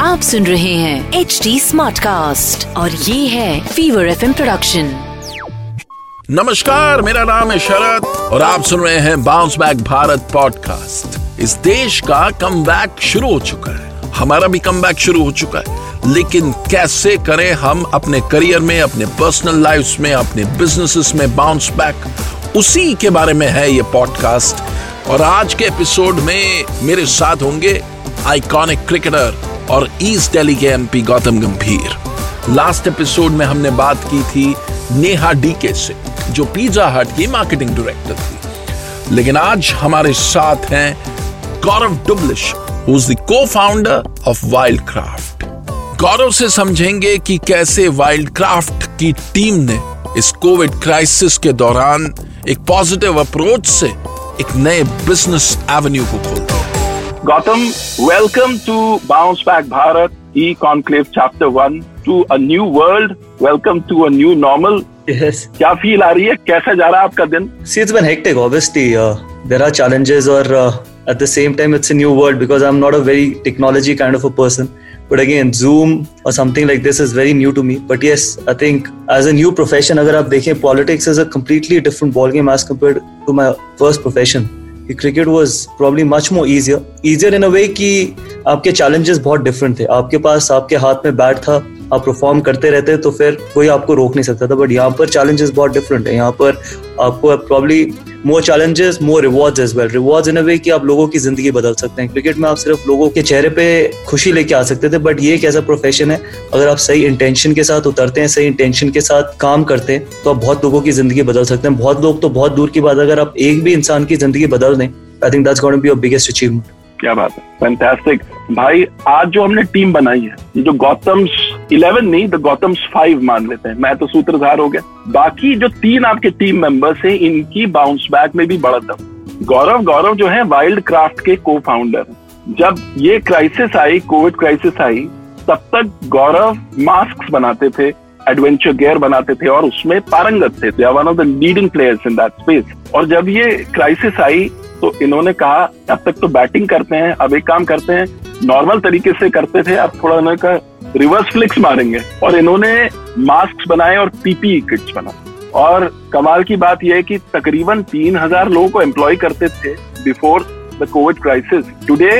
आप सुन रहे हैं एच डी स्मार्ट कास्ट और ये है फीवर एफ़ प्रोडक्शन नमस्कार, मेरा नाम है शरद और आप सुन रहे हैं बाउंस बैक भारत पॉडकास्ट इस देश का कम शुरू हो चुका है। हमारा भी कम शुरू हो चुका है। लेकिन कैसे करें हम अपने करियर में, अपने पर्सनल लाइफ में, अपने बिजनेसेस में बाउंस बैक उसी के बारे में है ये पॉडकास्ट और आज के एपिसोड में मेरे साथ होंगे आइकॉनिक क्रिकेटर और ईस्ट दिल्ली के एमपी गौतम गंभीर लास्ट एपिसोड में हमने बात की थी नेहा डीके से, जो पिज्जा हट की मार्केटिंग डायरेक्टर थी। लेकिन आज हमारे साथ हैं Gaurav Dublish cofounder of Wildcraft Gaurav से समझेंगे कि कैसे वाइल्ड क्राफ्ट की टीम ने इस कोविड क्राइसिस के दौरान एक पॉजिटिव अप्रोच से एक नए बिज़नेस एवेन्यू को खोलते हैं। Gautam welcome to bounce back Bharat e conclave chapter one to a new world welcome to a new normal क्या फील आ रही है? कैसा जा रहा है आपका दिन? It's been hectic obviously there are challenges और at the same time it's a new world because I am not a very technology kind of a person but again Zoom और something like this is very new to me but yes I think as a new profession अगर आप देखें politics is a completely different ball game as compare to my first profession cricket was probably much more easier easier in a way की आपके challenges बहुत different थे. आपके पास, आपके हाथ में बैट था. आप परफॉर्म करते रहते तो फिर कोई आपको रोक नहीं सकता था। बट यहाँ पर चैलेंजेस बहुत डिफरेंट है। यहाँ पर आपको probably more challenges more rewards as well rewards in a way कि आप लोगों की ज़िंदगी बदल सकते हैं। क्रिकेट में आप सिर्फ़ लोगों के चेहरे पे खुशी लेके आ सकते थे बट ये एक ऐसा प्रोफेशन है, अगर आप सही इंटेंशन के साथ उतरते हैं, सही इंटेंशन के साथ काम करते हैं तो आप बहुत लोगों की ज़िंदगी बदल सकते हैं। बहुत लोग तो बहुत दूर की बात अगर आप एक भी इंसान की ज़िंदगी बदल दें I think that's going be your biggest achievement क्या बात है। फैंटास्टिक भाई, आज जो हमने टीम बनाई है जो गौतम्स इलेवन नहीं द गौतम्स फाइव मान लेते हैं। मैं तो सूत्रधार हो गया। बाकी जो तीन आपके टीम मेंबर्स हैं, इनकी बाउंस बैक में भी बढ़त है। गौरव गौरव जो है वाइल्ड क्राफ्ट के को फाउंडर जब ये क्राइसिस आई कोविड क्राइसिस आई, तब तक गौरव मास्क बनाते थे एडवेंचर गेयर बनाते थे और उसमें पारंगत थे। One of the leading players in that space और जब ये क्राइसिस आई तो इन्होंने कहा, अब तक तो बैटिंग करते हैं, अब एक काम करते हैं नॉर्मल तरीके से करते थे, अब थोड़ा उन्होंने कहा रिवर्स फ्लिक्स मारेंगे और इन्होंने मास्क बनाए और पीपी किट्स बनाए और कमाल की बात यह है कि तकरीबन तीन हज़ार लोगों को एम्प्लॉय करते थे before the COVID crisis today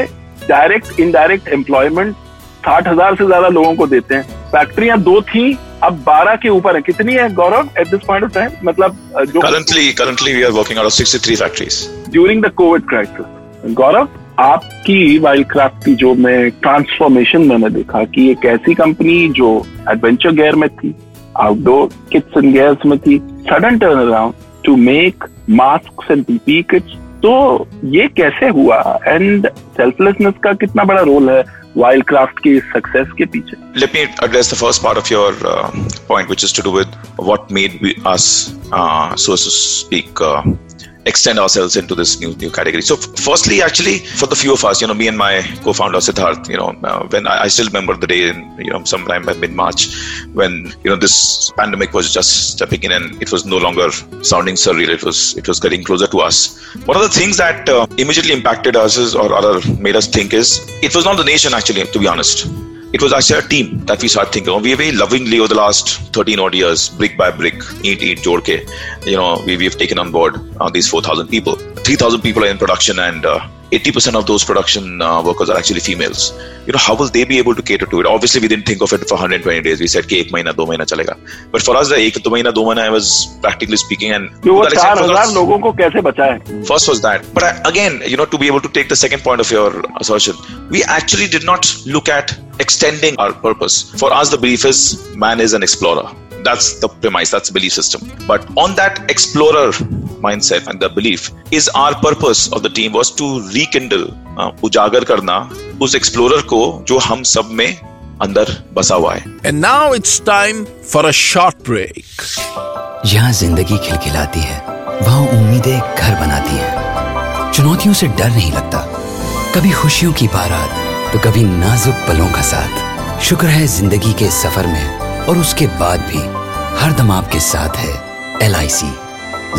direct indirect employment साठ हज़ार से ज़्यादा लोगों को देते हैं। फैक्ट्रियाँ दो थी अब 12 के ऊपर है। कितनी है Gaurav at this point of time मतलब जो currently currently we are working out of 63 factories during the COVID crisis Gaurav? आपकी वाइल्ड क्राफ्ट की जो मैं ट्रांसफॉर्मेशन मैंने देखा कि एक ऐसी कंपनी जो एडवेंचर गेयर में थी आउटडोर किट्स एंड गेयर्स में थी sudden turn around to make mask and PP kits तो ये कैसे हुआ? एंड सेल्फलेसनेस का कितना बड़ा रोल है Wildcraft की सक्सेस के पीछे? Let me address the first part of your uh, point, which is to do with what made we, us, uh, extend ourselves into this new new category. So, firstly, actually, for the few of us, you know, me and my co-founder Siddharth, you know, uh, when I, I, still remember the day in you know sometime by mid March when you know this pandemic was just stepping in and it was no longer sounding surreal. It was it was getting closer to us. One of the things that uh, immediately impacted us is, or rather made us think is it was not the nation actually, to be honest it was actually a team that we started thinking of. We very lovingly over the last 13 odd years, brick by brick, eat, eat, jodke, you know, we, we've taken on board uh, these 4,000 people. 3,000 people are in production and uh, 80% of those production uh, workers are actually females. You know how will they be able to cater to it? Obviously we didn't think of it for 120 days. We said ki ek mahina do mahina chalega. But for us the ek do mahina do mahina i was practically speaking and first was that. But I, again you know to be able to take the second point of your assertion we actually did not look at extending our purpose. For us the brief is man is an explorer. That's the premise, that's the belief system. But on that explorer mindset and the belief is our purpose of the team was to rekindle uh, उजागर करना उस explorer को जो हम सब में अंदर बसा हुआ है And now it's time for a short break. यहाँ ज़िंदगी खिलखिलाती है वहाँ उम्मीदें घर बनाती हैं चुनौतियों से डर नहीं लगता कभी खुशियों की बारात तो कभी नाजुक पलों का साथ शुक्र है ज़िंदगी के सफ़र में और उसके बाद भी हर दम आपके साथ है एलआईसी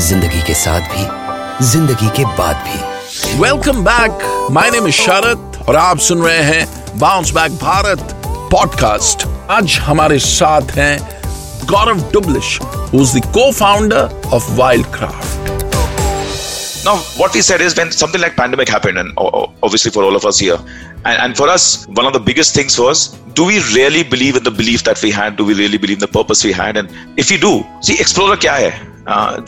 ज़िंदगी के साथ भी ज़िंदगी के बाद भी। Welcome back my name is Sharad और आप सुन रहे हैं बाउंस बैक भारत पॉडकास्ट आज हमारे साथ हैं Gaurav Dublish who is the cofounder of Wildcraft now what we said is when something like pandemic happened and obviously for all of us here and, and, for us one of the biggest things was do we really believe in the belief that we had do we really believe in the purpose we had and if we do see explorer kya hai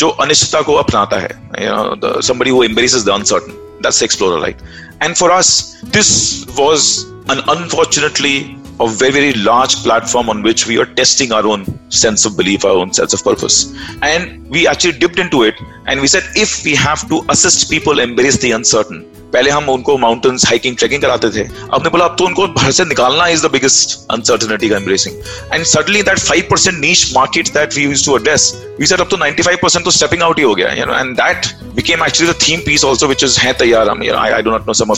जो अनिश्चितता को अपनाता है you know the, somebody who embraces the uncertain that's the explorer right and for us this was an unfortunately a very very large platform on which we are testing our own sense of belief our own sense of purpose and we actually dipped into it and we said if we have to assist people embrace the uncertain पहले हम उनको mountains hiking trekking कराते थे। अब बोला अब तो उनको घर से निकालना इज़ द बिगेस्ट अनसर्टनिटी का embracing and suddenly that five percent niche market that we use to address we set अब तो 95 परसेंट तो स्टेपिंग आउट ही हो गया and that became actually the theme piece also which is है तैयार I mean I don't know some a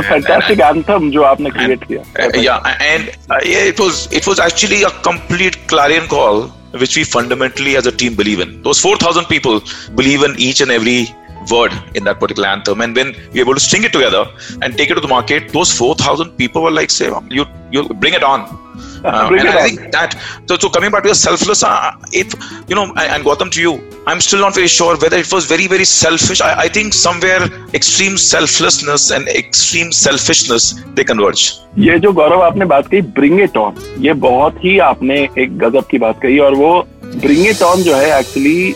fantastic anthem जो आपने क्रिएट किया। And it was it was actually a call which we fundamentally as a team believe in. Those 4000 people believe in each and every word in that particular anthem. And when we were able to string it together and take it to the market, those 4,000 people were like, say, you, you bring it on. Uh, and I think that so, so coming back to the selfless, uh, it you know, and, and Gautam to you, I'm still not very sure whether it was very very selfish. I, I think somewhere extreme selflessness and extreme selfishness they converge. ये जो गौरव आपने बात कही bring it on ये बहुत ही आपने एक गजब की बात कही और वो ब्रिंग इट ऑन जो है एक्चुअली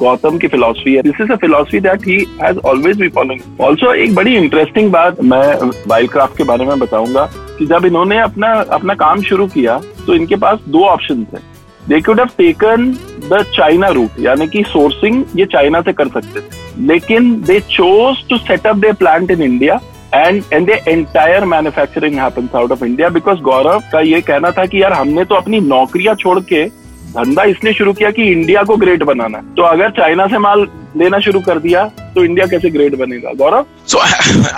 गौतम की फिलोसफी है. This is a philosophy that he has always be following also एक बड़ी इंटरेस्टिंग बात मैं वाइल्ड क्राफ्ट के बारे में बताऊँगा कि जब इन्होंने अपना अपना काम शुरू किया तो इनके पास दो ऑप्शन थे they could have taken the China route यानी कि सोर्सिंग ये चाइना से कर सकते थे. लेकिन they chose to set up their plant in India and and the entire manufacturing happens out of India because Gaurav का ये कहना था कि यार हमने तो अपनी नौकरियाँ छोड़ के धंधा इसलिए शुरू किया कि इंडिया को ग्रेट बनाना तो अगर चाइना से माल लेना शुरू कर दिया तो इंडिया कैसे ग्रेट बनेगा? Gaurav? So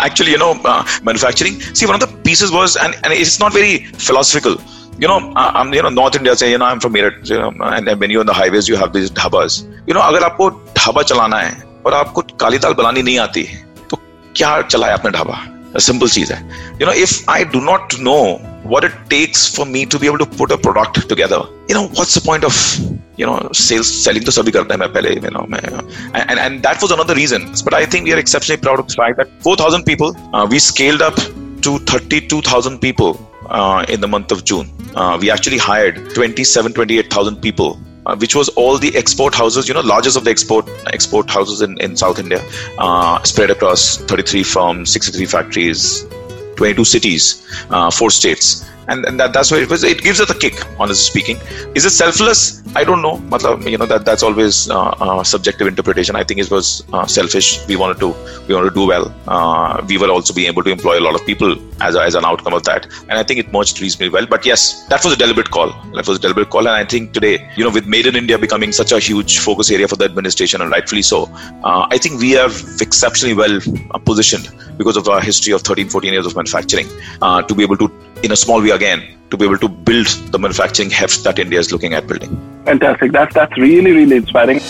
actually you know manufacturing see one of the pieces was and and it's not very philosophical you know i'm you know north india say you know i'm from meerut you know, and, and when you're on the highways you have these dhabas. You know अगर आपको ढाबा चलाना है और आपको काली दाल बनानी नहीं आती तो क्या चलाया आपने ढाबा? सिंपल चीज़ है। You know if I do not know what it takes for me to be able to put a product together. You know, what's the point of you know sales selling to sabhi karta hai pehle you know and and that was another reason. But I think we are exceptionally proud of the fact that 4,000 people uh, we scaled up to 32,000 people uh, in the month of June. Uh, we actually hired 27, 28,000 people uh, which was all the export houses, you know, largest of the export export houses in, in South India, uh, spread across 33 firms, 63 factories, 22 cities, uh, four states. And, and that, that's why it was. It gives us a kick, honestly speaking. Is it selfless? I don't know. You know that that's always uh, uh, subjective interpretation. I think it was uh, selfish. We wanted to we wanted to do well. Uh, we were also being able to employ a lot of people as, a, as an outcome of that. And I think it merged reasonably well. But yes, that was a deliberate call. That was a deliberate call. And I think today, you know, with Made in India becoming such a huge focus area for the administration, and rightfully so, I think we are exceptionally well positioned because of our history of 13, 14 years of manufacturing, uh, to be able to, in a small way again, to be able to build the manufacturing heft that India is looking at building. Fantastic. That's, that's really, really inspiring.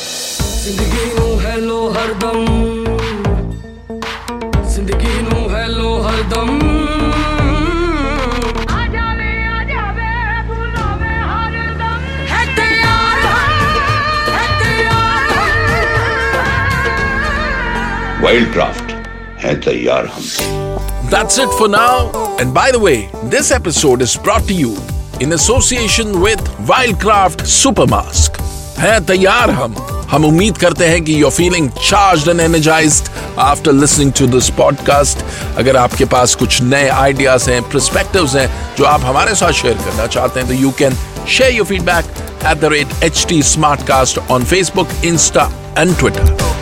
Wild Draft है तैयार हम That's it for now. And by the way, this episode is brought to you in association with Wildcraft Supermask. है तैयार हम हम उम्मीद करते हैं कि you're feeling charged and energized after listening to this podcast. अगर आपके पास कुछ नए आइडियाज़ हैं perspectives हैं जो आप हमारे साथ शेयर करना चाहते हैं तो you can share your feedback at the rate HT Smartcast on Facebook, Insta and Twitter.